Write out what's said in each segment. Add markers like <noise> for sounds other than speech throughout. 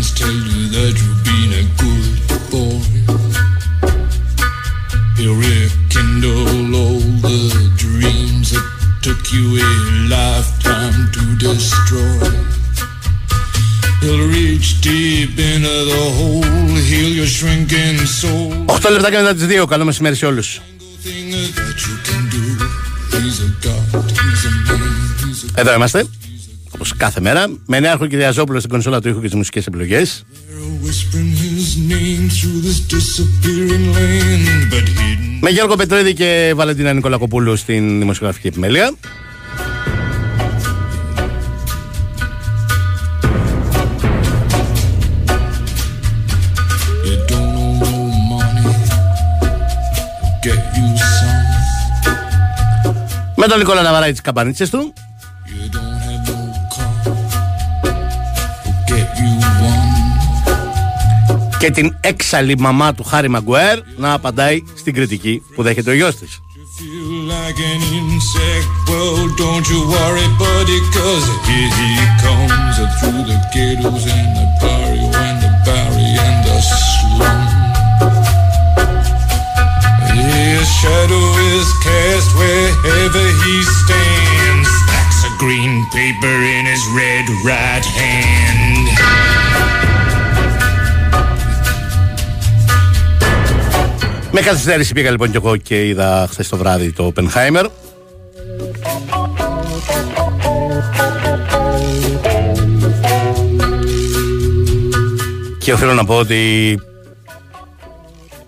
friends tell you that you've been a good boy. He'll rekindle all the dreams that took you a lifetime to destroy. He'll reach deep into the hole, heal your shrinking soul. 8 λεπτά και μετά τις 2. Καλό μεσημέρι σε όλους. Εδώ είμαστε. Όπω κάθε μέρα. Με νέαρχο Κυριαζόπουλο στην κονσόλα του ήχου και τις μουσικές επιλογές. Με Γιώργο Πετρίδη και Βαλεντίνα Νικολακοπούλου στην δημοσιογραφική επιμέλεια. Με τον Νικόλα να βαράει τις καμπανίτσες του και την έξαλλη μαμά του Χάρη Μαγκουέρ να απαντάει στην κριτική που δέχεται ο γιος της. His shadow is cast wherever he stands. Stacks of green paper in his red right hand. Με καθυστέρηση πήγα λοιπόν και εγώ και είδα χθες το βράδυ το Oppenheimer. Και οφείλω να πω ότι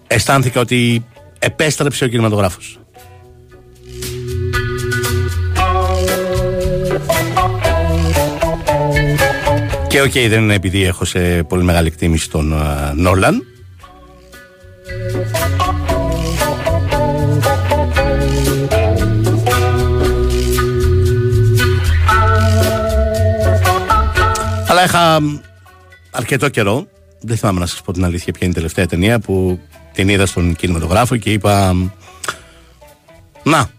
αισθάνθηκα ότι επέστρεψε ο κινηματογράφος. Και OK, okay, δεν είναι επειδή έχω σε πολύ μεγάλη εκτίμηση τον Νόλαν. Αλλά είχα αρκετό καιρό, δεν θυμάμαι να σας πω την αλήθεια ποια είναι η τελευταία ταινία που την είδα στον κινηματογράφο και είπα να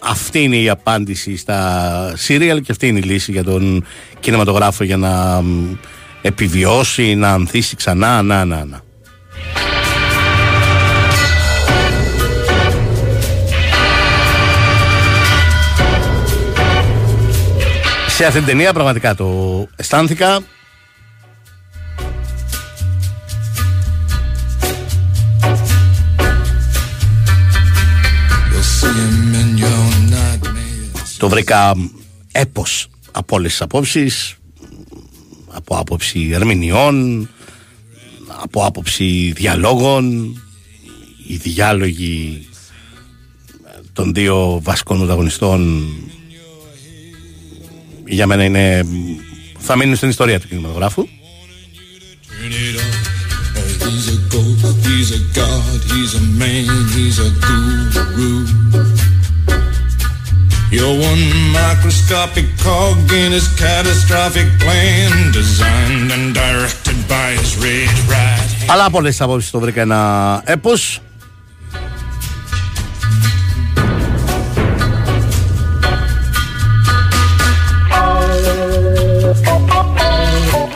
αυτή είναι η απάντηση στα σύριαλ και αυτή είναι η λύση για τον κινηματογράφο για να επιβιώσει, να ανθίσει ξανά, να, να, να. Σε αυτήν την ταινία πραγματικά το αισθάνθηκα. Το βρήκα έπος από όλες τις απόψεις από άποψη ερμηνεών από άποψη διαλόγων. Οι διάλογοι των δύο βασικών πρωταγωνιστών για μένα είναι θα μείνει στην ιστορία του κινηματογράφου. You're one microscopic cog Αλλά πολλές απόψεις το βρήκα ένα έπος.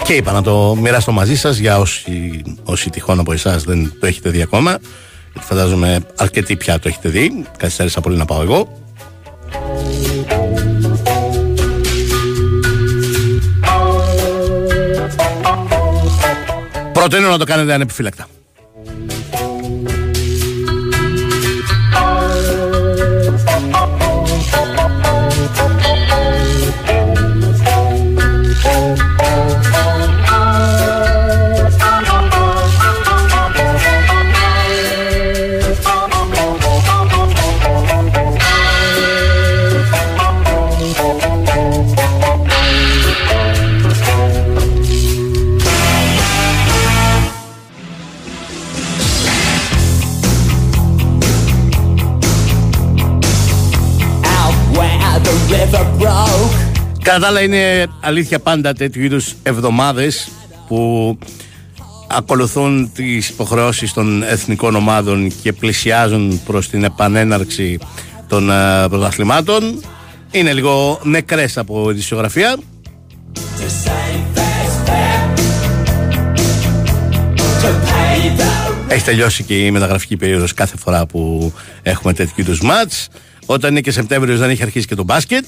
Και είπα να το μοιράσω μαζί σας για όσοι, όσοι τυχόν από εσάς δεν το έχετε δει ακόμα. Γιατί φαντάζομαι αρκετοί πια το έχετε δει. Καθυστέρησα πολύ να πάω εγώ. Προτείνω να το κάνετε ανεπιφύλακτα. Κατά τα άλλα είναι αλήθεια πάντα τέτοιου είδους εβδομάδες που ακολουθούν τις υποχρεώσεις των εθνικών ομάδων και πλησιάζουν προς την επανέναρξη των uh, πρωταθλημάτων είναι λίγο νεκρές από ειδησιογραφία Έχει τελειώσει και η μεταγραφική περίοδος κάθε φορά που έχουμε τέτοιου είδους μάτς. Όταν είναι και Σεπτέμβριος δεν έχει αρχίσει και το μπάσκετ.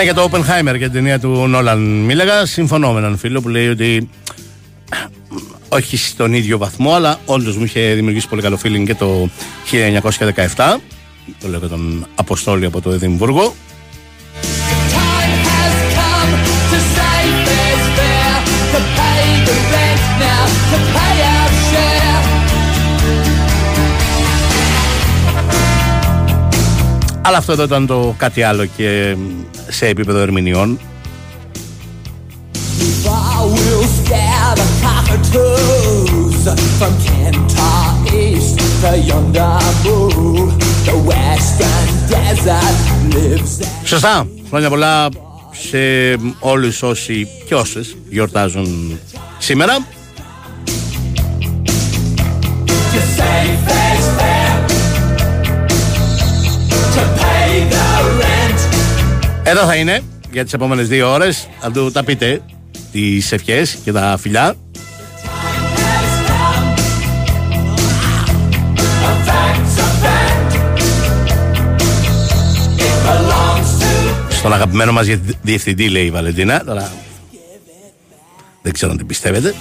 Ναι, για το Oppenheimer και την ταινία του Νόλαν μίλαγα. Συμφωνώ με έναν φίλο που λέει ότι <clears throat> όχι στον ίδιο βαθμό, αλλά όντως μου είχε δημιουργήσει πολύ καλό feeling και το 1917. Το λέω και τον Αποστόλη από το Εδιμβούργο. Αλλά αυτό εδώ ήταν το κάτι άλλο και σε επίπεδο ερμηνεών. Σωστά. Χρόνια πολλά σε όλους όσοι και όσες γιορτάζουν σήμερα. Εδώ θα είναι για τις επόμενες δύο ώρες. Θα του τα πείτε τις ευχές και τα φιλιά. Στον αγαπημένο μας διευθυντή λέει η Βαλεντίνα. Τώρα δεν ξέρω αν την πιστεύετε.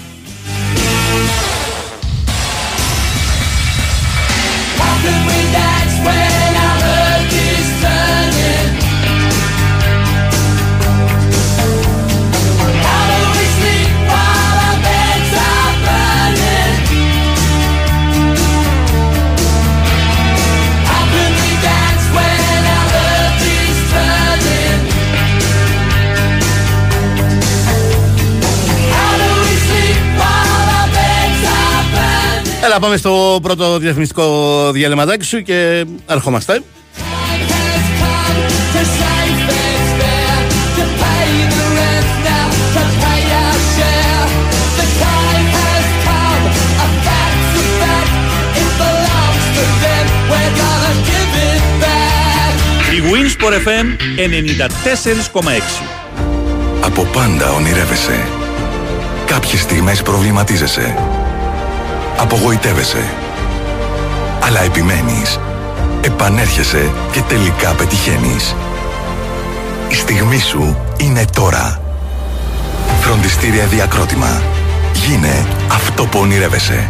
Έλα πάμε στο πρώτο διαφημιστικό διαλυματάκι σου και ερχόμαστε. Η Winsport FM 94,6 Από πάντα ονειρεύεσαι. Κάποιες στιγμές προβληματίζεσαι απογοητεύεσαι. Αλλά επιμένεις, επανέρχεσαι και τελικά πετυχαίνεις. Η στιγμή σου είναι τώρα. Φροντιστήρια Διακρότημα. Γίνε αυτό που ονειρεύεσαι.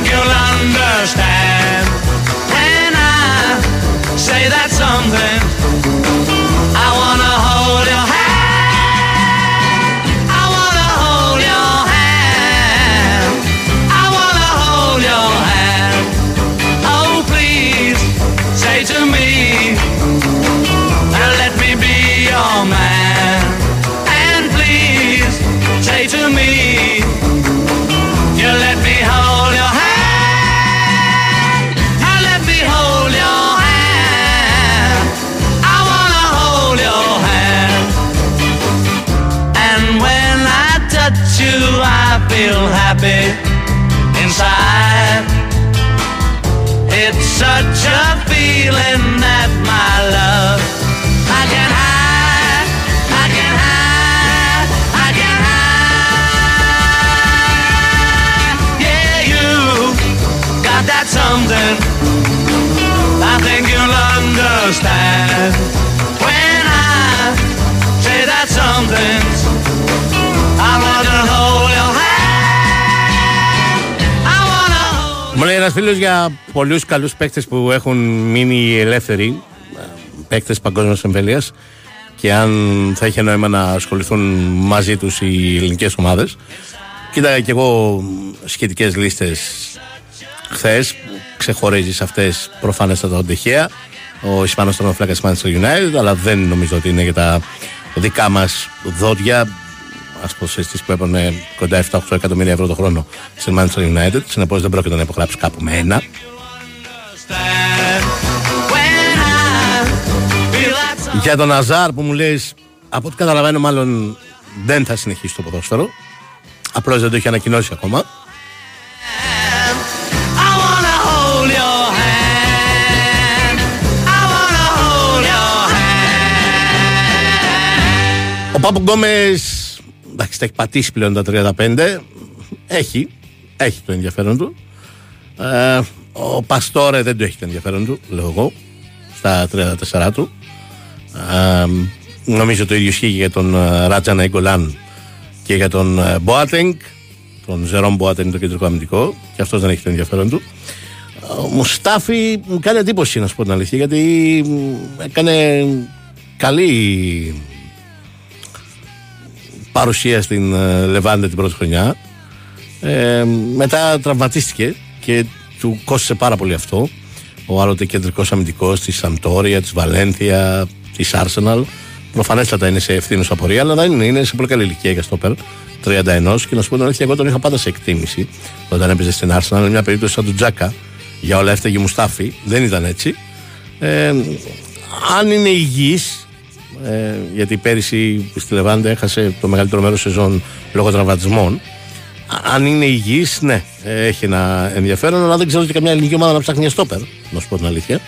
Think you'll understand when I say that something. Feel happy inside. It's such a ένας φίλος για πολλούς καλούς παίκτες που έχουν μείνει ελεύθεροι, παίκτες παγκόσμιας εμβέλειας, και αν θα είχε νόημα να ασχοληθούν μαζί τους οι ελληνικές ομάδες. Κοίταγα και εγώ σχετικές λίστες χθες. Ξεχωρίζει αυτές προφανέστατα τον Τεχέα, ο Ισπανός τερματοφύλακα τη Manchester United, αλλά δεν νομίζω ότι είναι για τα δικά μας δόντια. Α πω εσεί που έπαιρνε κοντά 7-8 εκατομμύρια ευρώ το χρόνο στην Manchester United. Συνεπώ δεν πρόκειται να υπογράψει κάπου με ένα. understand when I feel that Για τον Αζάρ που μου λέει, από ό,τι καταλαβαίνω, μάλλον δεν θα συνεχίσει το ποδόσφαιρο. Απλώς δεν το έχει ανακοινώσει ακόμα. I wanna hold your hand. I wanna hold your hand. Ο Πάπου Γκόμες. Εντάξει, τα έχει πατήσει πλέον τα 35. Έχει. Έχει το ενδιαφέρον του. Ε, ο Παστόρε δεν το έχει το ενδιαφέρον του, λέω εγώ. Στα 34 του. Ε, νομίζω το ίδιο ισχύει και για τον ε, Ράτζα Ναϊγκολάν και για τον ε, Μπόατεγκ. Τον Ζερόμ Μπόατεγκ, το κεντρικό αμυντικό. Και αυτός δεν έχει το ενδιαφέρον του. Ο Μουστάφι μου κάνει εντύπωση να σου πω την αλήθεια γιατί μ, έκανε καλή παρουσία στην ε, Λεβάντε την πρώτη χρονιά. Ε, μετά τραυματίστηκε και του κόστησε πάρα πολύ αυτό. Ο άλλοτε κεντρικός αμυντικός της Σαμπτόρια, της Βαλένθια, της Arsenal. Προφανέστατα είναι σε ευθύνου απορία, αλλά δεν είναι, είναι σε πολύ καλή ηλικία για στόπερ. 31 και να σου πω την αλήθεια, εγώ τον είχα πάντα σε εκτίμηση όταν έπαιζε στην Arsenal. Είναι μια περίπτωση σαν του Τζάκα. Για όλα έφταιγε Μουστάφι. Δεν ήταν έτσι. Ε, αν είναι υγιής ε, γιατί πέρυσι στη Λεβάντε έχασε το μεγαλύτερο μέρος σεζόν λόγω τραυματισμών. Α- Αν είναι υγιής, ναι, ε, έχει ένα ενδιαφέρον, αλλά δεν ξέρω και καμιά ελληνική ομάδα να ψάχνει για στόπερ, να σου πω την αλήθεια.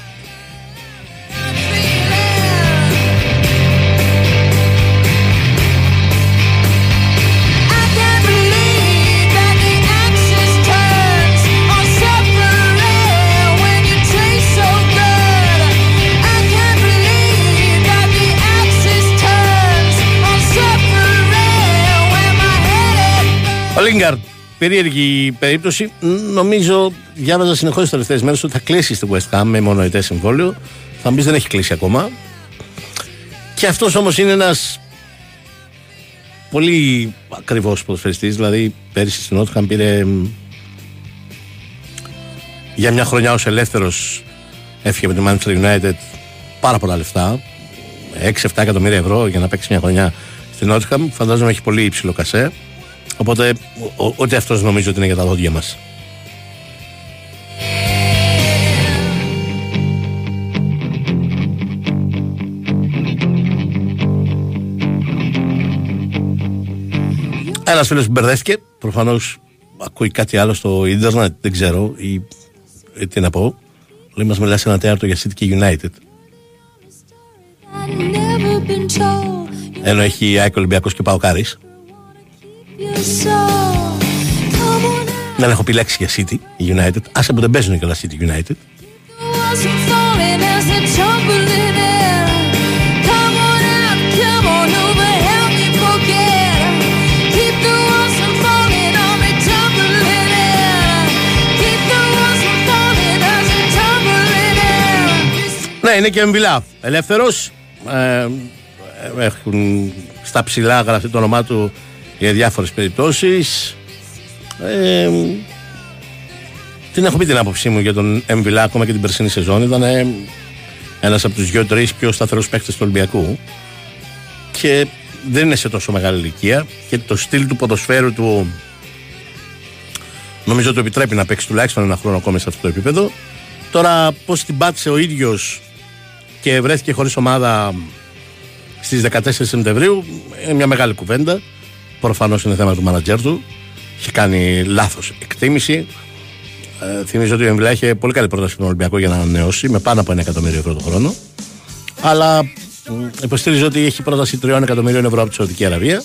Head Ο Λίγκαρτ, περίεργη περίπτωση. Ν- Νομίζω, διάβαζα συνεχώς τις τελευταίες μέρες ότι θα κλείσει στην West Ham με μονοετές συμβόλαιο. Θα μου πει δεν έχει κλείσει ακόμα. Και αυτός όμως είναι ένας πολύ ακριβώ ποδοσφαιριστής. Δηλαδή, πέρυσι στην Νότχαμ πήρε μ, για μια χρονιά ως ελεύθερος έφυγε με τη Manchester United πάρα πολλά λεφτά. 6-7 εκατομμύρια ευρώ για να παίξει μια χρονιά στην Νότχαμ. Φαντάζομαι έχει πολύ υψηλό κασέ. Οπότε ο- ο- ούτε αυτός νομίζω ότι είναι για τα δόντια μας. Ένας φίλος που μπερδεύτηκε, προφανώς ακούει κάτι άλλο στο ίντερνετ, δεν ξέρω, ή ε, τι να πω. Λέει μας μιλάει σε ένα θέατρο για City και United. I've never been told Ενώ έχει ΑΕΚ Ολυμπιακός και Παοκάρης. Δεν έχω επιλέξει για City United, α από το παίζοντα City United. Ναι, είναι και μιλάει ελεύθερος. Ε, έχουν στα ψηλά γραφτεί το όνομά του για διάφορες περιπτώσεις. Ε, την έχω πει την άποψή μου για τον Εμβιλά ακόμα και την περσίνη σεζόν. Ήταν ένας από τους δύο-τρει πιο σταθερούς παίκτες του Ολυμπιακού. Και δεν είναι σε τόσο μεγάλη ηλικία. Και το στυλ του ποδοσφαίρου του νομίζω του επιτρέπει να παίξει τουλάχιστον ένα χρόνο ακόμα σε αυτό το επίπεδο. Τώρα, πώς την πάτησε ο ίδιος και βρέθηκε χωρίς ομάδα στις 14 Σεπτεμβρίου, είναι μια μεγάλη κουβέντα. Προφανώς είναι θέμα του μάνατζερ του. είχε κάνει λάθος εκτίμηση. Ε, θυμίζω ότι ο Εμβιλά είχε πολύ καλή πρόταση στον Ολυμπιακό για να ανανεώσει με πάνω από ένα εκατομμύριο ευρώ το χρόνο. Αλλά μ, υποστήριζε ότι έχει πρόταση 3 εκατομμυρίων ευρώ από τη Σαουδική Αραβία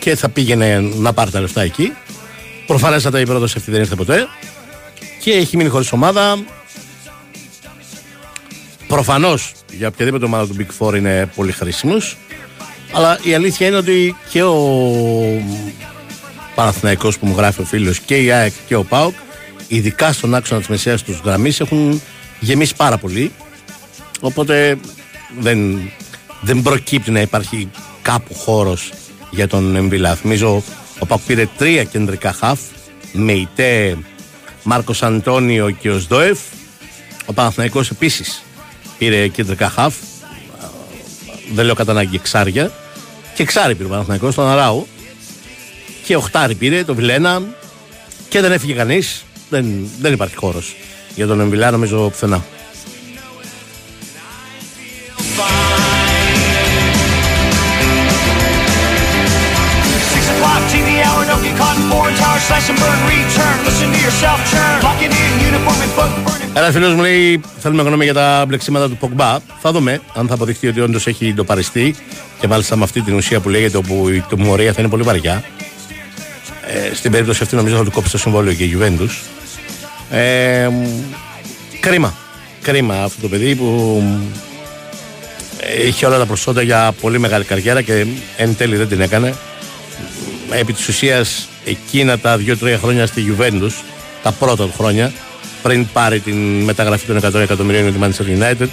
και θα πήγαινε να πάρει τα λεφτά εκεί. Προφανέστατα η πρόταση αυτή δεν ήρθε ποτέ και έχει μείνει χωρίς ομάδα. Προφανώς για οποιαδήποτε ομάδα του Big Four είναι πολύ χρήσιμος. Αλλά η αλήθεια είναι ότι και ο Παναθηναϊκός που μου γράφει ο φίλος και η ΑΕΚ και ο ΠΑΟΚ, ειδικά στον άξονα της μεσαίας τους γραμμής, έχουν γεμίσει πάρα πολύ. Οπότε δεν, δεν προκύπτει να υπάρχει κάπου χώρος για τον Εμβιλά. Θυμίζω ο ΠΑΟΚ πήρε τρία κεντρικά χαφ με ητέ Μάρκος Αντώνιο και ο Σδόεφ. Ο Παναθηναϊκός επίσης πήρε κεντρικά χαφ. Δεν λέω κατά ανάγκη εξάρια. Και εξάρι πήρε ο Παναθηναϊκός, τον Αράου. Και οχτάρι πήρε, το Βιλένα. Και δεν έφυγε κανείς. Δεν, δεν υπάρχει χώρος για τον Εμβιλά, νομίζω πουθενά. Six o'clock, TV hour, don't get caught in foreign tower, slash and burn, return. Listen to yourself churn. Ένα φίλος μου λέει: Θέλουμε γνώμη για τα μπλεξίματα του Πογμπά. Θα δούμε αν θα αποδειχθεί ότι όντως έχει ντοπαριστεί και μάλιστα με αυτή την ουσία που λέγεται όπου η τιμωρία θα είναι πολύ βαριά. Ε, στην περίπτωση αυτή νομίζω θα του κόψει το συμβόλαιο και η Juventus. Ε, μ, κρίμα. Κρίμα αυτό το παιδί που είχε όλα τα προσόντα για πολύ μεγάλη καριέρα και εν τέλει δεν την έκανε. Επί της ουσίας εκείνα τα 2-3 χρόνια στη Juventus, τα πρώτα του χρόνια, πριν πάρει την μεταγραφή των 100 εκατομμυρίων για τη Manchester United,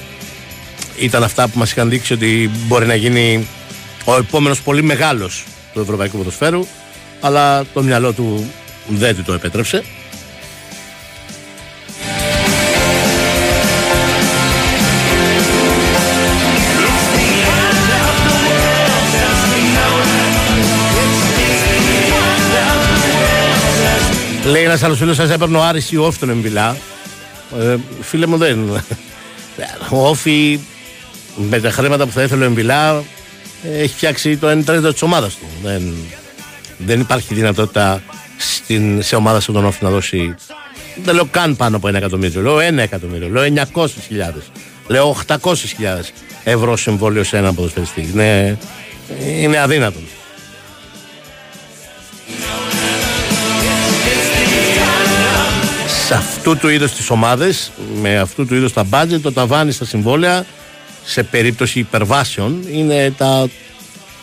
ήταν αυτά που μας είχαν δείξει ότι μπορεί να γίνει ο επόμενος πολύ μεγάλος του ευρωπαϊκού ποδοσφαίρου, αλλά το μυαλό του δεν του το επέτρεψε. Λέει ένας άλλος φίλος, σας έπαιρνε ο Άρης ή ο Όφη τον Εμβιλά. Ε, φίλε μου, δεν. Ο Όφη με τα χρήματα που θα ήθελε ο Εμβιλά ε, έχει φτιάξει το 1 τρίτο της ομάδας του. Δεν, δεν υπάρχει δυνατότητα στην, σε ομάδα σαν τον Όφη να δώσει. Δεν λέω καν πάνω από ένα εκατομμύριο. Λέω ένα εκατομμύριο. Λέω 900.000. Λέω 800.000 ευρώ συμβόλαιο σε έναν ποδοσφαιριστή. Είναι, είναι αδύνατο. Σε αυτού του είδους τις ομάδες με αυτού του είδους τα budget το ταβάνι στα συμβόλαια σε περίπτωση υπερβάσεων είναι τα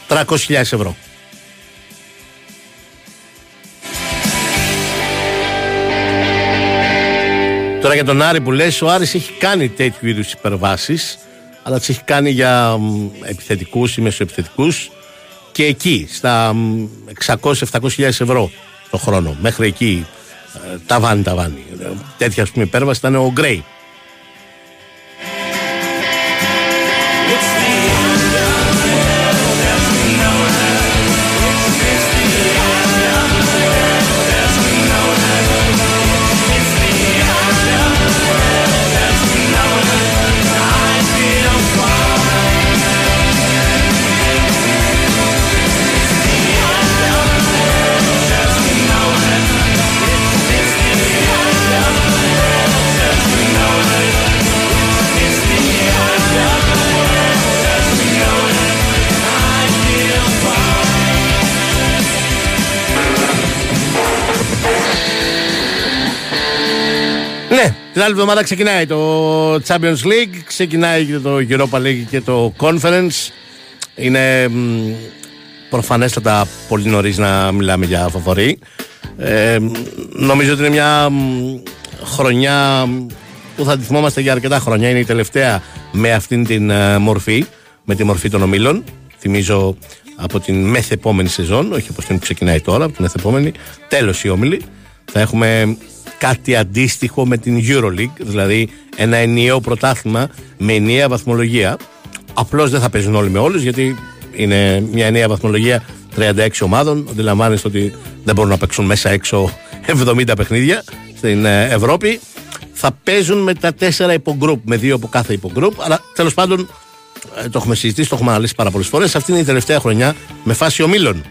300.000 ευρώ. Τώρα για τον Άρη που λες, ο Άρης έχει κάνει τέτοιου είδους υπερβάσεις αλλά τις έχει κάνει για μ, επιθετικούς ή μεσοεπιθετικούς και εκεί στα 600-700.000 ευρώ το χρόνο μέχρι εκεί ε, ταβάνι ταβάνι Ε, τέτοια ας πούμε υπέρβαση ήταν ο Γκρέι την άλλη εβδομάδα ξεκινάει το Champions League, ξεκινάει και το Europa League και το Conference. Είναι μ, προφανέστατα πολύ νωρίς να μιλάμε για φαβορή. Ε, μ, νομίζω ότι είναι μια μ, χρονιά που θα τη θυμόμαστε για αρκετά χρόνια. Είναι η τελευταία με αυτήν την ε, μορφή, με τη μορφή των ομίλων. Θυμίζω από την μεθεπόμενη σεζόν, όχι από την που ξεκινάει τώρα, από την μεθεπόμενη, τέλος η όμιλη. Θα έχουμε κάτι αντίστοιχο με την Euroleague, δηλαδή ένα ενιαίο πρωτάθλημα με ενιαία βαθμολογία. Απλώς δεν θα παίζουν όλοι με όλους, γιατί είναι μια ενιαία βαθμολογία 36 ομάδων. Αντιλαμβάνεστε ότι δεν μπορούν να παίξουν μέσα έξω 70 παιχνίδια στην ε, Ευρώπη. Θα παίζουν με τα τέσσερα υπογκρουπ, με δύο από κάθε υπογκρουπ. Αλλά τέλος πάντων ε, το έχουμε συζητήσει, το έχουμε αναλύσει πάρα πολλές φορές. Αυτή είναι η τελευταία χρονιά με φάση ομίλων.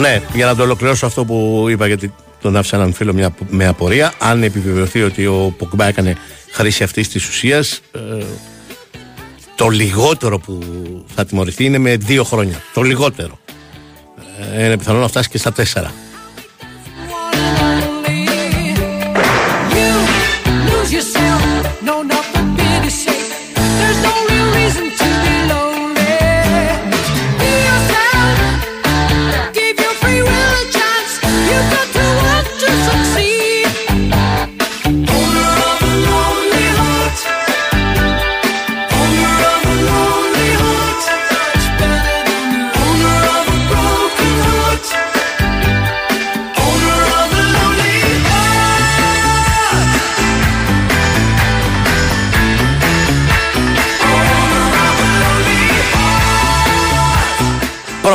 Ναι, για να το ολοκληρώσω αυτό που είπα, γιατί τον άφησα έναν φίλο μια, με απορία. Αν επιβεβαιωθεί ότι ο Ποκμπά έκανε χρήση αυτής της ουσίας, ε, το λιγότερο που θα τιμωρηθεί είναι με δύο χρόνια. Το λιγότερο. Ε, είναι πιθανό να φτάσει και στα τέσσερα.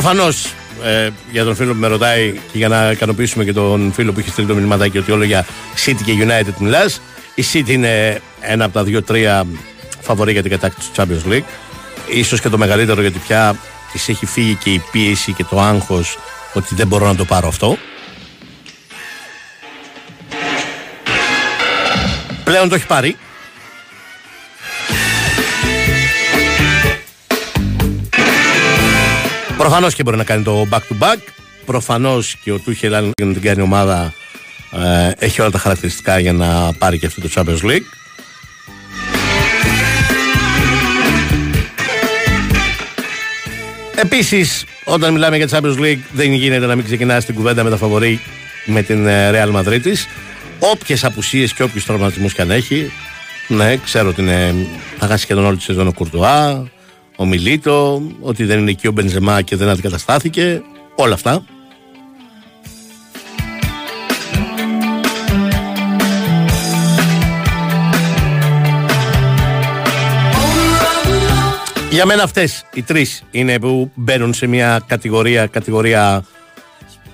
Προφανώς ε, για τον φίλο που με ρωτάει και για να ικανοποιήσουμε και τον φίλο που έχει στείλει το μηνυματάκι ότι όλο για City και United μιλάς. Η City είναι ένα από τα δύο-τρία φαβορή για την κατάκτηση του Champions League. Ίσως και το μεγαλύτερο γιατί πια της έχει φύγει και η πίεση και το άγχος ότι δεν μπορώ να το πάρω αυτό. Πλέον το έχει πάρει. Προφανώς και μπορεί να κάνει το back to back. Προφανώς και ο Τούχελ, αν και να την κάνει ομάδα, ε, έχει όλα τα χαρακτηριστικά για να πάρει και αυτό το Champions League. Επίσης, όταν μιλάμε για Champions League, δεν γίνεται να μην ξεκινάς την κουβέντα με τα φαβορή με την ε, Real Madrid. Όποιες απουσίες και όποιους τραυματισμούς και αν έχει, ναι, ξέρω ότι είναι, θα χάσει σχεδόν όλη τη σεζόν ο Κουρτουά, ο Μιλίτο, ότι δεν είναι εκεί ο Μπενζεμά και δεν αντικαταστάθηκε. Όλα αυτά. Για μένα αυτές οι τρεις είναι που μπαίνουν σε μια κατηγορία, κατηγορία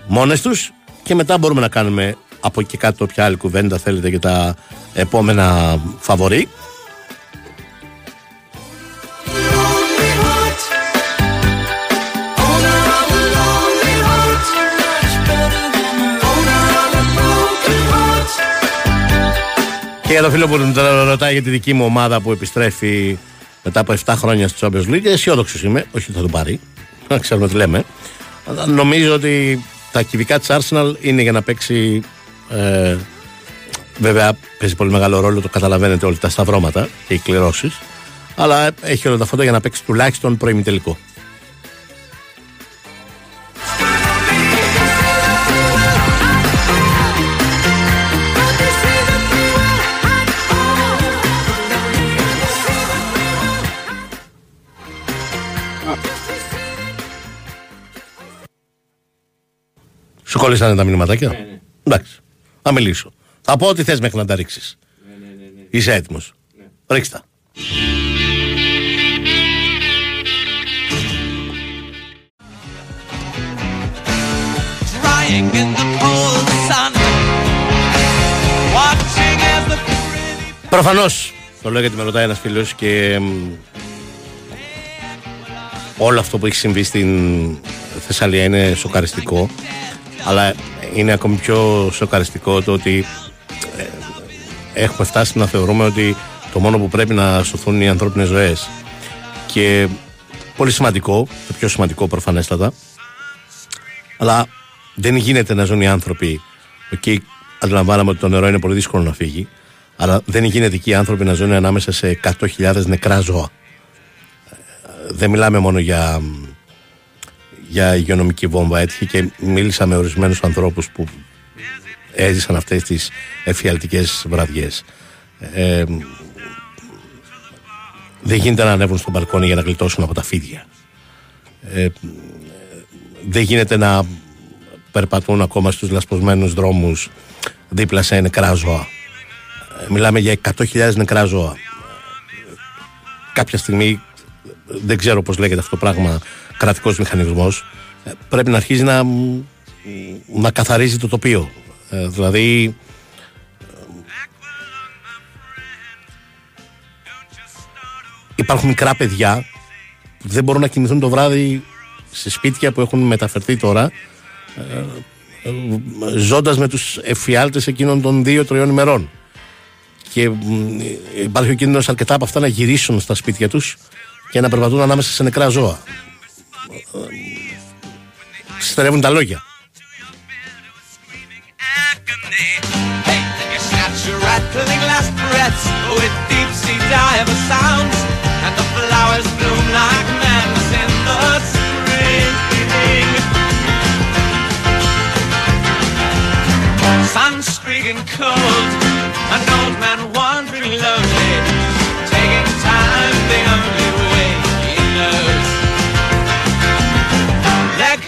μόνες τους και μετά μπορούμε να κάνουμε από εκεί κάτω ποια άλλη κουβέντα θέλετε για τα επόμενα φαβορή. Και για το φίλο που τον ρωτάει για τη δική μου ομάδα που επιστρέφει μετά από 7 χρόνια στο Champions League, αισιόδοξος είμαι. Όχι ότι θα τον πάρει. Να ξέρουμε τι λέμε. Αλλά Νομίζω ότι τα κυβικά της Arsenal είναι για να παίξει. Ε, βέβαια παίζει πολύ μεγάλο ρόλο, το καταλαβαίνετε όλοι τα σταυρώματα και οι κληρώσεις. Αλλά έχει όλα τα φώτα για να παίξει τουλάχιστον προημιτελικό. Σου κόλλησαν τα μηνυματάκια. Ναι, Εντάξει. Θα μιλήσω. Θα πω ό,τι θες μέχρι να τα ρίξεις. Είσαι έτοιμος. Ρίξτε τα. Drying in the cold sun. Watching as the pretty Προφανώς, το λέω γιατί με ρωτάει ένας φίλος και μ, όλο αυτό που έχει συμβεί στην Θεσσαλία είναι σοκαριστικό αλλά είναι ακόμη πιο σοκαριστικό το ότι ε, έχουμε φτάσει να θεωρούμε ότι το μόνο που πρέπει να σωθούν είναι οι ανθρώπινες ζωές. Και πολύ σημαντικό, το πιο σημαντικό προφανέστατα. Αλλά δεν γίνεται να ζουν οι άνθρωποι. Εκεί αντιλαμβάνομαι ότι το νερό είναι πολύ δύσκολο να φύγει αλλά δεν γίνεται εκεί οι άνθρωποι να ζουν ανάμεσα σε 100.000 νεκρά ζώα. Ε, δεν μιλάμε μόνο για για υγειονομική βόμβα. Έτυχε και μίλησα με ορισμένους ανθρώπους που έζησαν αυτές τις εφιαλτικές βραδιές. Ε, δεν γίνεται να ανέβουν στο μπαλκόνι για να γλιτώσουν από τα φίδια. Ε, δεν γίνεται να περπατούν ακόμα στους λασποσμένους δρόμους δίπλα σε νεκρά ζώα. Ε, μιλάμε για 100.000 νεκρά ζώα. Κάποια στιγμή δεν ξέρω πώς λέγεται αυτό το πράγμα κρατικός μηχανισμός. Ε, πρέπει να αρχίζει να, να καθαρίζει το τοπίο. Ε, δηλαδή υπάρχουν μικρά παιδιά που δεν μπορούν να κοιμηθούν το βράδυ σε σπίτια που έχουν μεταφερθεί τώρα ε, ζώντας με τους εφιάλτες εκείνων των δύο-τριών ημερών. Και μ, υπάρχει ο κίνδυνος αρκετά από αυτά να γυρίσουν στα σπίτια τους και να περπατούν ανάμεσα σε νεκρά ζώα. Στερεύουν τα λόγια. You snatch your rattling last breaths with deep sea diver sounds, and the flowers bloom like madness in the spring. Sun streaking cold, an old man wandering lonely,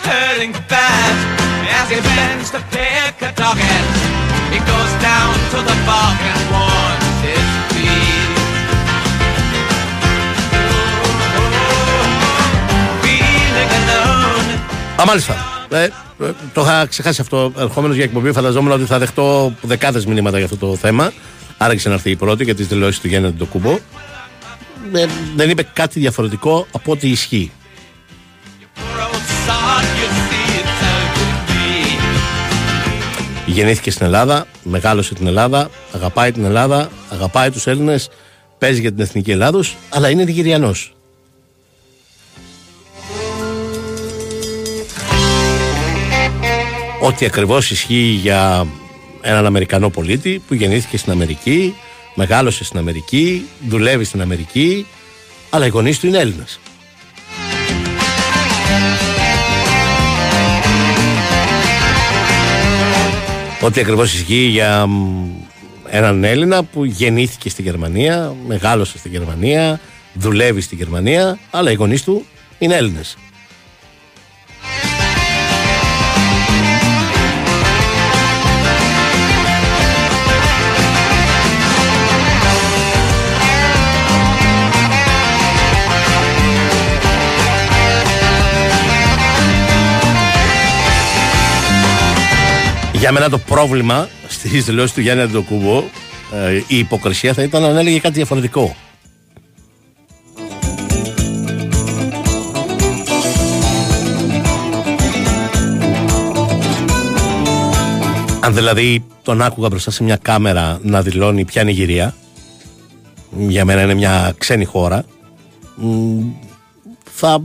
Leg hurting bad as he bends to pick a docket. He goes down to the bog and warms his feet. Feeling alone. Α, μάλιστα. Ε, ε, το είχα ξεχάσει αυτό. Ερχόμενος για εκπομπή, φανταζόμουν ότι θα δεχτώ δεκάδες μηνύματα για αυτό το θέμα. Άρχισε να έρθει η πρώτη για τις δηλώσεις του Γιάννη Ντοκούμπο. Ε, δεν είπε κάτι διαφορετικό από ό,τι ισχύει. Γεννήθηκε στην Ελλάδα, μεγάλωσε την Ελλάδα, αγαπάει την Ελλάδα, αγαπάει τους Έλληνες, παίζει για την Εθνική Ελλάδος, αλλά είναι Νιγηριανός. Ό,τι ακριβώς ισχύει για έναν Αμερικανό πολίτη που γεννήθηκε στην Αμερική, μεγάλωσε στην Αμερική, δουλεύει στην Αμερική, αλλά οι γονείς του είναι Έλληνες. Ό,τι ακριβώς ισχύει για μ, έναν Έλληνα που γεννήθηκε στη Γερμανία, μεγάλωσε στη Γερμανία, δουλεύει στη Γερμανία, αλλά οι γονείς του είναι Έλληνες. Για μένα το πρόβλημα στις δηλώσεις του Γιάννη Αντοκούμπο, ε, η υποκρισία θα ήταν αν έλεγε κάτι διαφορετικό. Αν δηλαδή τον άκουγα μπροστά σε μια κάμερα να δηλώνει ποια είναι η Νιγηρία, για μένα είναι μια ξένη χώρα, μ, θα,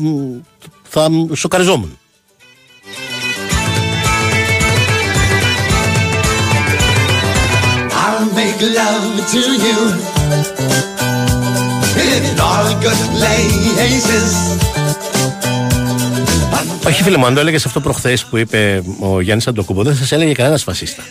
θα σοκαριζόμουν. Make love to you in all good places. Όχι φίλε μου, αν το έλεγες αυτό προχθές που είπε ο Γιάννης Αντοκούμπο, δεν σας έλεγε κανένας φασίστα.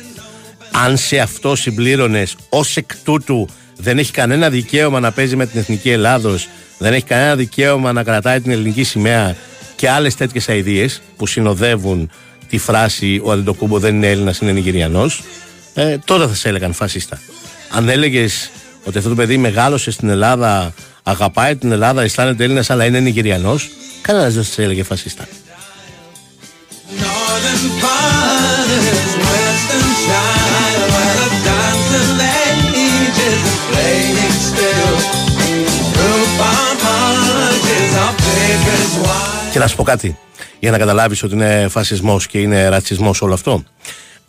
Αν σε αυτό συμπλήρωνες ως εκ τούτου δεν έχει κανένα δικαίωμα να παίζει με την εθνική Ελλάδος, δεν έχει κανένα δικαίωμα να κρατάει την ελληνική σημαία και άλλες τέτοιες αειδίε που συνοδεύουν τη φράση Ο Αντοκούμπο δεν είναι Έλληνας, είναι Νιγηριανός, ε, τότε θα σε έλεγαν φασίστα. Αν έλεγες ότι αυτό το παιδί μεγάλωσε στην Ελλάδα, αγαπάει την Ελλάδα, αισθάνεται Έλληνας, αλλά είναι Νιγηριανός, κανένας δεν σε έλεγε φασίστα. Northern fathers, western shine, where the dancing ages are playing still. Through farm marches of bakers' wine. Και να σου πω κάτι, για να καταλάβεις ότι είναι φασισμός και είναι ρατσισμός όλο αυτό.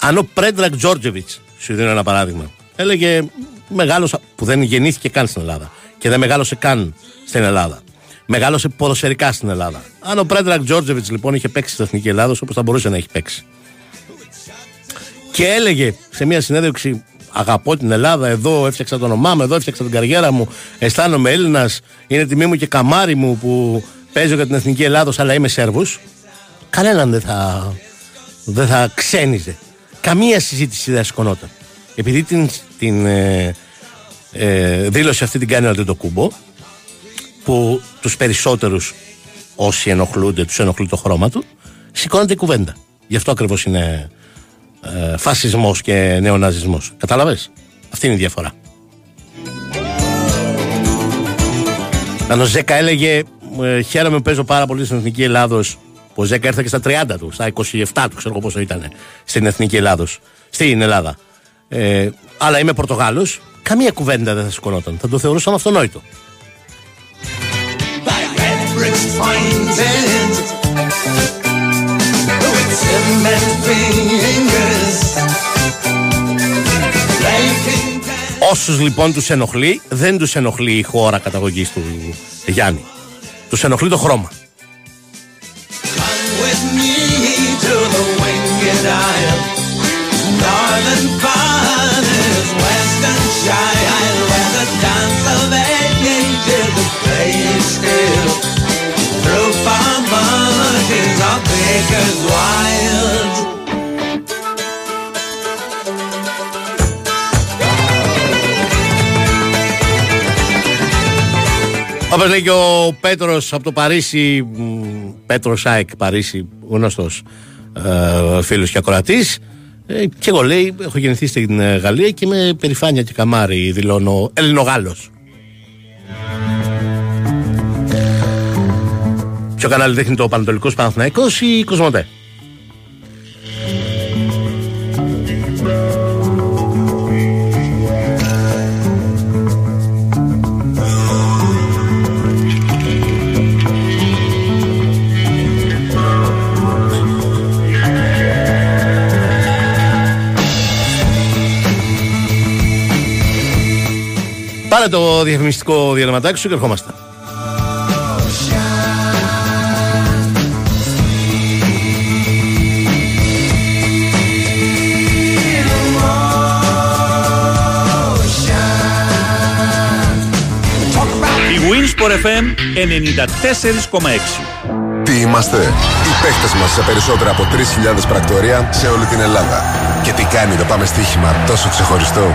Αν ο Πρέντρακ Τζόρτζεβιτς, σου δίνω ένα παράδειγμα, έλεγε μεγάλωσα, που δεν γεννήθηκε καν στην Ελλάδα και δεν μεγάλωσε καν στην Ελλάδα. Μεγάλωσε ποδοσφαιρικά στην Ελλάδα. Αν ο Πρέντρακ Τζόρτζεβιτς λοιπόν είχε παίξει στην Εθνική Ελλάδα όπως θα μπορούσε να έχει παίξει. Και έλεγε σε μια συνέντευξη Αγαπώ την Ελλάδα, εδώ έφτιαξα το όνομά μου, εδώ έφτιαξα την καριέρα μου. Αισθάνομαι Έλληνας, είναι τιμή μου και καμάρι μου που παίζω για την Εθνική Ελλάδος, αλλά είμαι Σέρβος. Κανέναν δεν θα, δεν θα ξένιζε. Καμία συζήτηση δεν σκονόταν. Επειδή την, την ε, ε, δήλωση αυτή την κάνει ο Αντετοκούμπο, που τους περισσότερους όσοι ενοχλούνται, τους ενοχλεί το χρώμα του, σηκώνεται η κουβέντα. Γι' αυτό ακριβώς είναι ε, φασισμός και νεοναζισμός. Κατάλαβες; Αυτή είναι η διαφορά. Αν ο Ζέκα έλεγε ε, χαίρομαι που παίζω πάρα πολύ στην Εθνική Ελλάδος που ο Ζέκα έρθε και στα 30 του, στα 27 του, ξέρω εγώ πόσο ήταν στην Εθνική Ελλάδος, στην Ελλάδα. Ε, αλλά είμαι Πορτογάλος, καμία κουβέντα δεν θα σηκωνόταν. Θα το θεωρούσαν αυτονόητο. By red bricks pointed with Seven men's fingers. Flanking Όσους λοιπόν τους ενοχλεί, δεν τους ενοχλεί η χώρα καταγωγής του Γιάννη. Τους ενοχλεί το χρώμα. Winged isle. Northern fathers, western shine, where the dance of ages is playing still. Through far marches of Baker's wild. Όπω λέει και ο Πέτρο από το Παρίσι, Πέτρο Σάικ Παρίσι, γνωστό ε, φίλο και ακροατής. Ε, και εγώ λέει, έχω γεννηθεί στην ε, Γαλλία και με περηφάνεια και καμάρι δηλώνω Ελληνογάλος. Ποιο κανάλι δείχνει το Πανατολικός Παναθηναϊκός ή Κοσμοτέ; Πάρε το διαφημιστικό διαλυματάκι σου και ερχόμαστε. Η Winsport FM 94,6 Τι είμαστε, οι παίχτες μας σε περισσότερα από 3.000 πρακτορία σε όλη την Ελλάδα. Και τι κάνει το πάμε στοίχημα τόσο ξεχωριστό;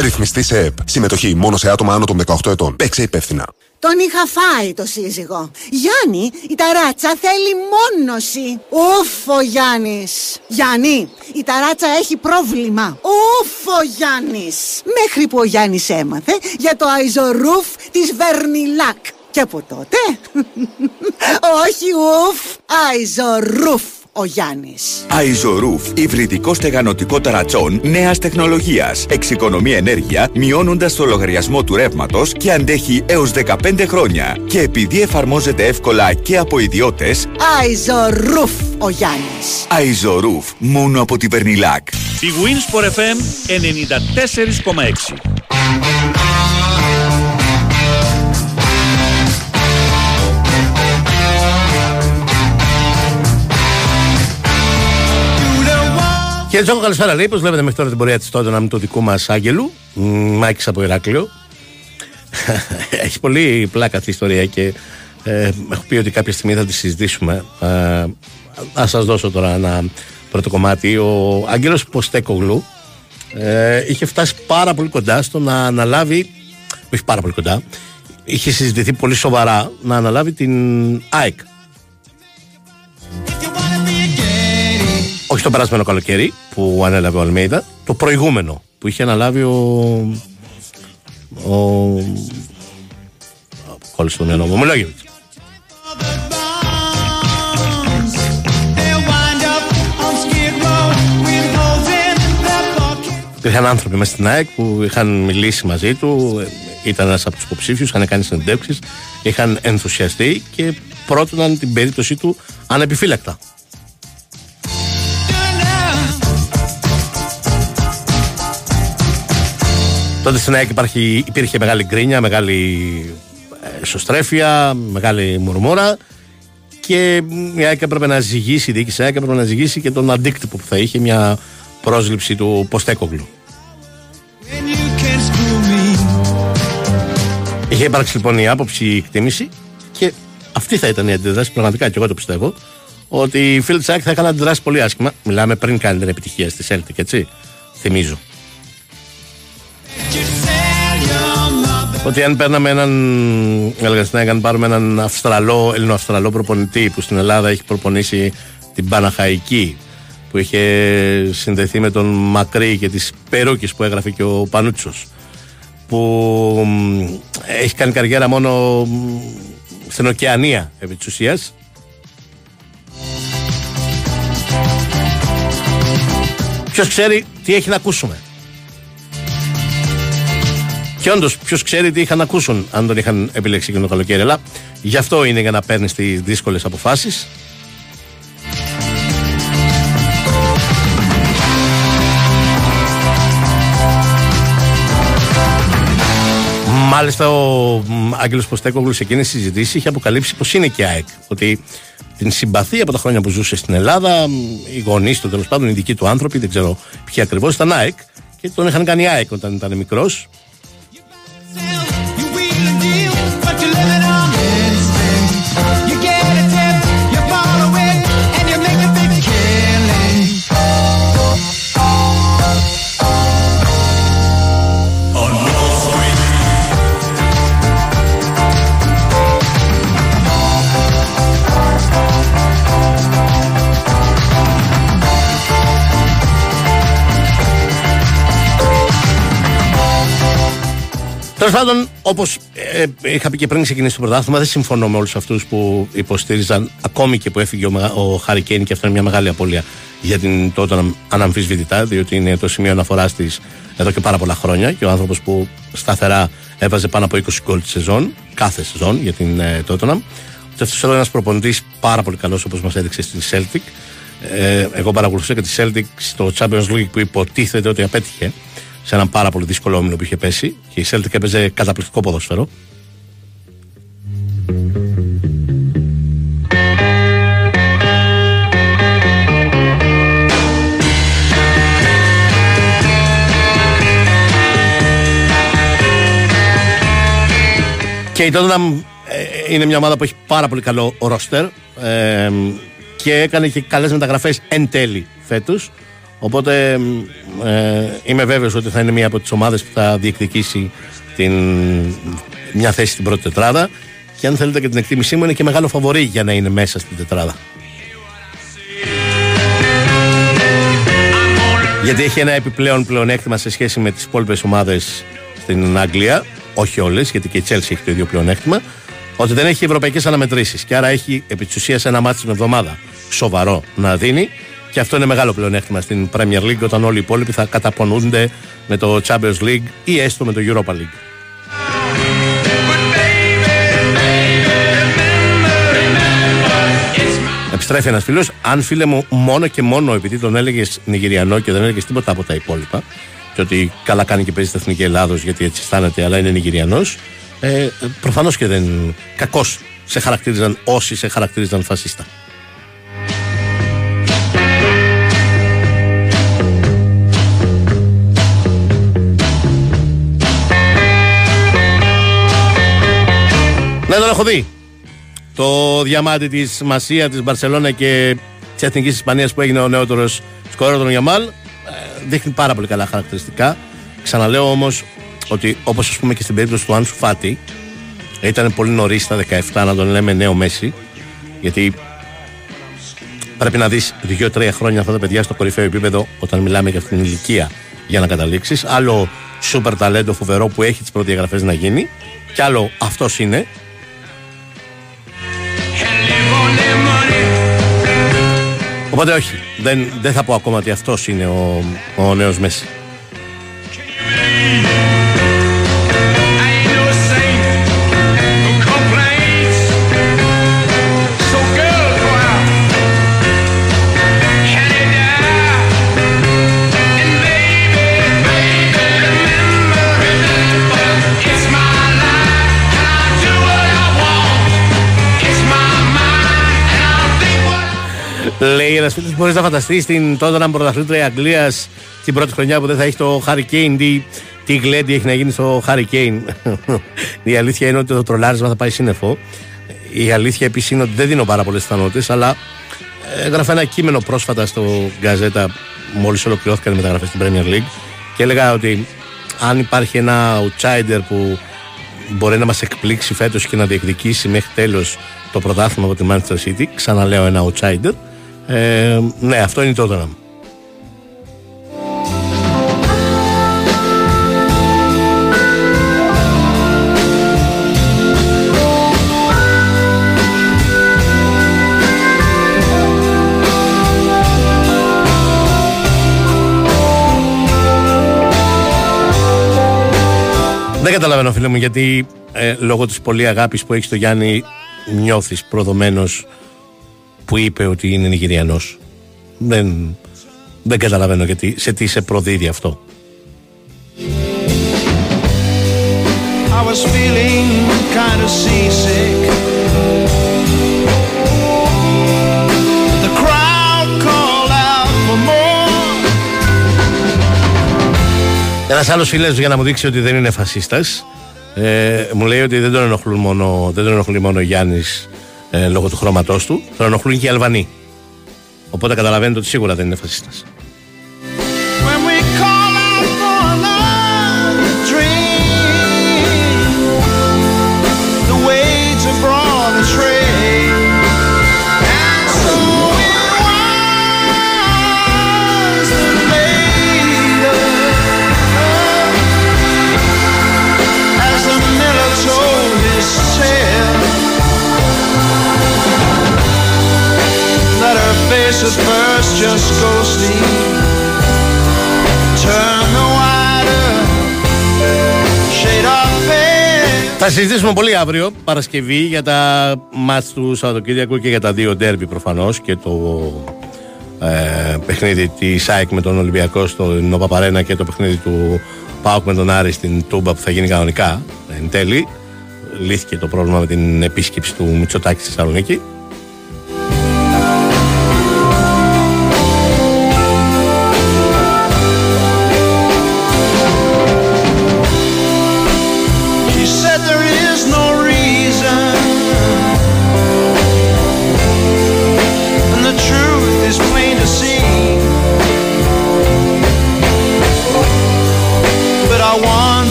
Ρυθμιστή σε ΕΠ. Συμμετοχή μόνο σε άτομα άνω των 18 ετών. Παίξε υπεύθυνα. Τον είχα φάει το σύζυγο. Γιάννη, η ταράτσα θέλει μόνωση. Ουφ, ο Γιάννης. Γιάννη, η ταράτσα έχει πρόβλημα. Ουφ, ο Γιάννης. Μέχρι που ο Γιάννης έμαθε για το αϊζορούφ της Βερνιλάκ. Και από τότε, <laughs> όχι ουφ, αϊζορούφ ο Γιάννης. Αϊζορούφ, υβριδικό στεγανοτικό ταρατσόν νέας τεχνολογίας. Εξοικονομεί ενέργεια, μειώνοντας το λογαριασμό του ρεύματος και αντέχει έως 15 χρόνια. Και επειδή εφαρμόζεται εύκολα και από ιδιώτες, Αϊζορούφ ο Γιάννης. Αϊζορούφ, μόνο από τη Βερνιλάκ. Η Winsport FM 94,6 Κύριε Τζόκο, καλησπέρα. Λέει, πώ βλέπετε μέχρι τώρα την πορεία της τότε να με το δικού μας Άγγελου. Μάκης από Ηράκλειο. <laughs> Έχει πολύ πλάκα αυτή η ιστορία και ε, έχω πει ότι κάποια στιγμή θα τη συζητήσουμε. Ε, Α σας δώσω τώρα ένα πρώτο κομμάτι. Ο Άγγελος Ποστέκογλου ε, είχε φτάσει πάρα πολύ κοντά στο να αναλάβει. Όχι πάρα πολύ κοντά. Είχε συζητηθεί πολύ σοβαρά να αναλάβει την ΑΕΚ. Όχι το περασμένο καλοκαίρι που ανέλαβε ο Αλμέιδα, το προηγούμενο που είχε αναλάβει ο. ο. Κόλλησε το μυαλό μου, ο Μιλόγεβιτς. Υπήρχαν άνθρωποι μέσα στην ΑΕΚ που είχαν μιλήσει μαζί του, ε, ήταν ένας από τους υποψήφιους, είχαν κάνει συνεντεύξεις, είχαν ενθουσιαστεί και πρότειναν την περίπτωσή του ανεπιφύλακτα. Τότε στην ΑΕΚ υπάρχει, υπήρχε μεγάλη γκρίνια, μεγάλη ε, σωστρέφεια, μεγάλη μουρμούρα και η ΑΕΚ έπρεπε να ζυγίσει, η διοίκηση ΑΕΚ έπρεπε να ζυγίσει και τον αντίκτυπο που θα είχε μια πρόσληψη του Ποστέκογλου. Είχε υπάρξει λοιπόν η άποψη, η εκτίμηση και αυτή θα ήταν η αντίδραση, πραγματικά και εγώ το πιστεύω, ότι οι φίλοι της ΑΕΚ θα είχαν αντιδράσει πολύ άσχημα. Μιλάμε πριν κάνει την επιτυχία στη Celtic, έτσι. Θυμίζω. Ότι αν παίρναμε έναν Ελγαστινέκ, αν πάρουμε έναν Αυστραλό, Ελληνοαυστραλό προπονητή που στην Ελλάδα έχει προπονήσει την Παναχαϊκή, που είχε συνδεθεί με τον Μακρύ και τις περούκες που έγραφε και ο Πανούτσος που μ, έχει κάνει καριέρα μόνο μ, στην Οκεανία επί της ουσίας. Ποιος ξέρει τι έχει να ακούσουμε. Και όντως, ποιος ξέρει τι είχαν να ακούσουν αν τον είχαν επιλέξει εκείνο το καλοκαίρι. Αλλά γι' αυτό είναι για να παίρνεις τις δύσκολες αποφάσεις. Μάλιστα, ο μ, Άγγελος Ποστέκογλου σε εκείνη τη συζητήση είχε αποκαλύψει πως είναι και ΑΕΚ. Ότι την συμπαθεί από τα χρόνια που ζούσε στην Ελλάδα, μ, οι γονείς του τέλος πάντων, οι δικοί του άνθρωποι, δεν ξέρω ποιοι ακριβώς, ήταν ΑΕΚ και τον είχαν κάνει ΑΕΚ όταν ήταν μικρός. Still Τέλος πάντων, όπως είχα πει και πριν ξεκινήσει το πρωτάθλημα, δεν συμφωνώ με όλους αυτούς που υποστήριζαν ακόμη και που έφυγε ο, μεγα- ο Χάρη Κέιν και αυτό είναι μια μεγάλη απώλεια για την τότε αναμφισβητητά, διότι είναι το σημείο αναφοράς της εδώ και πάρα πολλά χρόνια και ο άνθρωπος που σταθερά έβαζε πάνω από 20 γκολ τη σεζόν, κάθε σεζόν για την ε, Tottenham. Και αυτός ήταν ένας προπονητής πάρα πολύ καλός όπως μας έδειξε στην Celtic. Ε, εγώ παρακολουθούσα και τη Celtic στο Champions League που υποτίθεται ότι απέτυχε σε έναν πάρα πολύ δύσκολο όμιλο που είχε πέσει και η Celtic έπαιζε καταπληκτικό ποδόσφαιρο. Και η Tottenham ε, είναι μια ομάδα που έχει πάρα πολύ καλό ρόστερ ε, και έκανε και καλές μεταγραφές εν τέλει φέτος. Οπότε ε, είμαι βέβαιος ότι θα είναι μια από τις ομάδες που θα διεκδικήσει την, μια θέση στην πρώτη τετράδα. Και αν θέλετε και την εκτίμησή μου είναι και μεγάλο φαβορή για να είναι μέσα στην τετράδα. Γιατί έχει ένα επιπλέον πλεονέκτημα σε σχέση με τις υπόλοιπες ομάδες στην Αγγλία, όχι όλες, γιατί και η Chelsea έχει το ίδιο πλεονέκτημα, ότι δεν έχει ευρωπαϊκές αναμετρήσεις. Και άρα έχει επί της ουσίας ένα μάτι την εβδομάδα. Σοβαρό να δίνει και αυτό είναι μεγάλο πλεονέκτημα στην Premier League όταν όλοι οι υπόλοιποι θα καταπονούνται με το Champions League ή έστω με το Europa League. Επιστρέφει ένας φίλος. Αν φίλε μου, μόνο και μόνο επειδή τον έλεγες Νιγηριανό και δεν έλεγες τίποτα από τα υπόλοιπα, και ότι καλά κάνει και παίζει στην Εθνική Ελλάδος γιατί έτσι αισθάνεται, αλλά είναι Νιγηριανός, ε, προφανώς και δεν. Κακώς σε χαρακτήριζαν όσοι σε χαρακτήριζαν φασίστα. Ναι, τον έχω δει. Το διαμάτι της Μασία, της Μπαρσελόνα και της Εθνικής Ισπανίας που έγινε ο νεότερος σκορέρ των Γιαμάλ ε, δείχνει πάρα πολύ καλά χαρακτηριστικά. Ξαναλέω όμως ότι όπως ας πούμε και στην περίπτωση του Άνσου Φάτη, ήταν πολύ νωρίς στα 17 να τον λέμε νέο Μέση, γιατί πρέπει να δεις 2-3 χρόνια αυτά τα παιδιά στο κορυφαίο επίπεδο όταν μιλάμε για αυτήν την ηλικία για να καταλήξεις. Άλλο σούπερ ταλέντο φοβερό που έχει τις προδιαγραφές να γίνει, και άλλο αυτός είναι, Οπότε όχι, δεν, δεν θα πω ακόμα ότι αυτός είναι ο, ο νέος Μέση. Λέει ένας φίλος: Μπορείς να φανταστείς την τότε να πρωταθλήτρια Αγγλίας την πρώτη χρονιά που δεν θα έχει το Harry Kane. Τι, τι γλέντι έχει να γίνει στο Harry Kane. <laughs> Η αλήθεια είναι ότι το τρολάρισμα θα πάει σύννεφο. Η αλήθεια επίσης είναι ότι δεν δίνω πάρα πολλές πιθανότητες, αλλά έγραφα ένα κείμενο πρόσφατα στο Γκαζέτα μόλις ολοκληρώθηκαν οι μεταγραφές στην Premier League και έλεγα ότι αν υπάρχει ένα outsider που μπορεί να μας εκπλήξει φέτος και να διεκδικήσει μέχρι τέλος το πρωτάθλημα από τη Manchester City, ξαναλέω ένα outsider, ε, ναι, αυτό είναι η Tottenham. Δεν καταλαβαίνω φίλε μου γιατί ε, λόγω της πολύ αγάπης που έχεις το Γιάννη νιώθεις προδομένος που είπε ότι είναι Νιγηριανός. Δεν, δεν καταλαβαίνω γιατί, σε τι σε προδίδει αυτό. I was feeling kind of seasick. The crowd called out for more. Ένας άλλος φίλος για να μου δείξει ότι δεν είναι φασίστας, ε, μου λέει ότι δεν τον ενοχλούν μόνο, δεν τον ενοχλεί μόνο ο Γιάννης ε, λόγω του χρώματός του, τον ενοχλούν και οι Αλβανοί. Οπότε καταλαβαίνετε ότι σίγουρα δεν είναι φασίστας. First just ghostly turn the wider shade of pale. Θα συζητήσουμε πολύ αύριο, Παρασκευή, για τα μάτς του Σαββατοκύριακου και για τα δύο ντέρμπι προφανώς και το ε, παιχνίδι της ΑΕΚ με τον Ολυμπιακό στο Νοπαπαρένα και το παιχνίδι του ΠΑΟΚ με τον Άρη στην Τούμπα που θα γίνει κανονικά εν τέλει. Λύθηκε το πρόβλημα με την επίσκεψη του Μητσοτάκη στη Θεσσαλονίκη.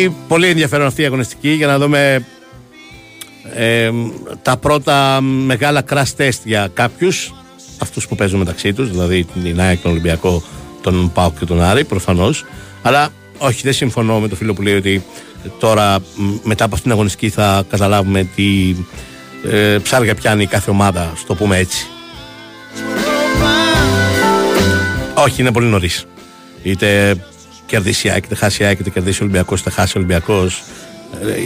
Έχει πολύ ενδιαφέρον αυτή η αγωνιστική για να δούμε ε, τα πρώτα μεγάλα crash test για κάποιους αυτούς που παίζουν μεταξύ τους δηλαδή την ΑΕΚ, τον Ολυμπιακό, τον ΠΑΟΚ και τον Άρη προφανώς. Αλλά όχι δεν συμφωνώ με το φίλο που λέει ότι τώρα μ, μετά από αυτήν την αγωνιστική θα καταλάβουμε τι ε, ψάρια πιάνει κάθε ομάδα στο πούμε έτσι. Όχι είναι πολύ νωρίς. Είτε κερδίσει η ΑΕΚ, είτε χάσει η ΑΕΚ, είτε κερδίσει ο Ολυμπιακός, είτε χάσει ο Ολυμπιακός,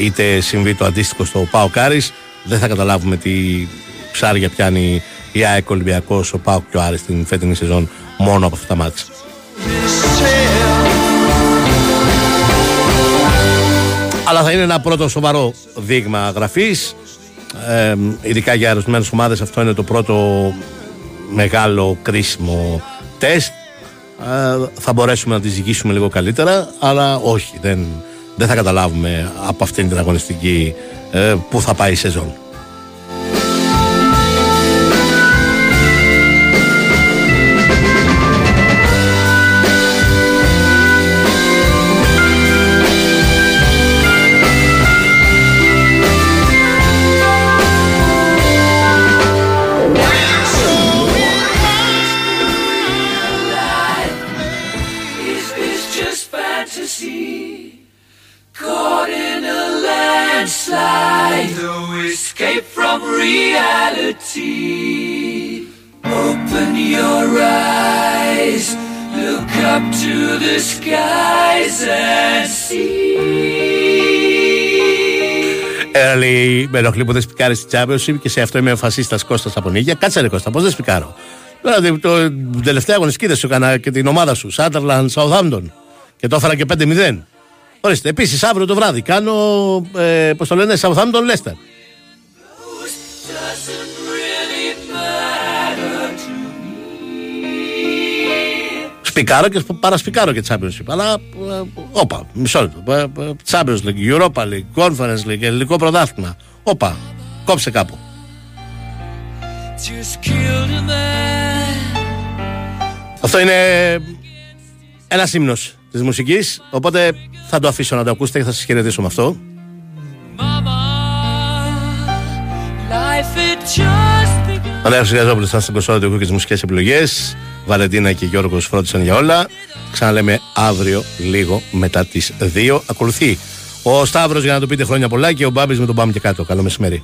είτε συμβεί το αντίστοιχο στο Πάο Κάρις, δεν θα καταλάβουμε τι ψάρια πιάνει η ΑΕΚ, ο Ολυμπιακός, ο Πάο και ο Άρης την φετινή σεζόν μόνο από αυτά τα μάτια. Αλλά θα είναι ένα πρώτο σοβαρό δείγμα γραφής. Ε, ειδικά για ορισμένες ομάδες αυτό είναι το πρώτο μεγάλο κρίσιμο τεστ. Ε, θα μπορέσουμε να τη ζυγίσουμε λίγο καλύτερα, αλλά όχι, δεν, δεν θα καταλάβουμε από αυτήν την αγωνιστική ε, πού θα πάει η σεζόν. Escape from reality. Open your eyes, look up to the skies and see. Ένα λέει με ενοχλεί που δεν σπικάρεις στη Championship και σε αυτό είμαι ο φασίστας Κώστας από Νίγια. Κάτσε ρε Κώστα, πώς δεν σπικάρω; Δηλαδή, το, την τελευταία αγωνιστική δεν σου έκανα και την ομάδα σου, Σάντερλαντ, Southampton. Και το έφερα και 5-0. Ορίστε, επίσης αύριο το βράδυ κάνω, ε, πώς το λένε, Southampton Leicester. Σπικάρω και παρασπικάρω και Championship. Αλλά, ε, όπα, μισό λεπτό. Ε, ε, Champions League, Europa League, Conference League, ελληνικό πρωτάθλημα. Όπα, κόψε κάπου. Just killed a man. Αυτό είναι ένας ύμνος της μουσικής. Οπότε θα το αφήσω να το ακούσετε και θα σας χαιρετήσω με αυτό. Life it just begun. Ο Νέο Γαζόπουλο ήταν στην κοσόρα του ήχου και τι μουσικές επιλογές. Βαλεντίνα και Γιώργος φρόντισαν για όλα. Ξαναλέμε αύριο λίγο μετά τις 2. Ακολουθεί ο Σταύρος για να του πείτε χρόνια πολλά και ο Μπάμπης με τον Πάμε και κάτω. Καλό μεσημέρι.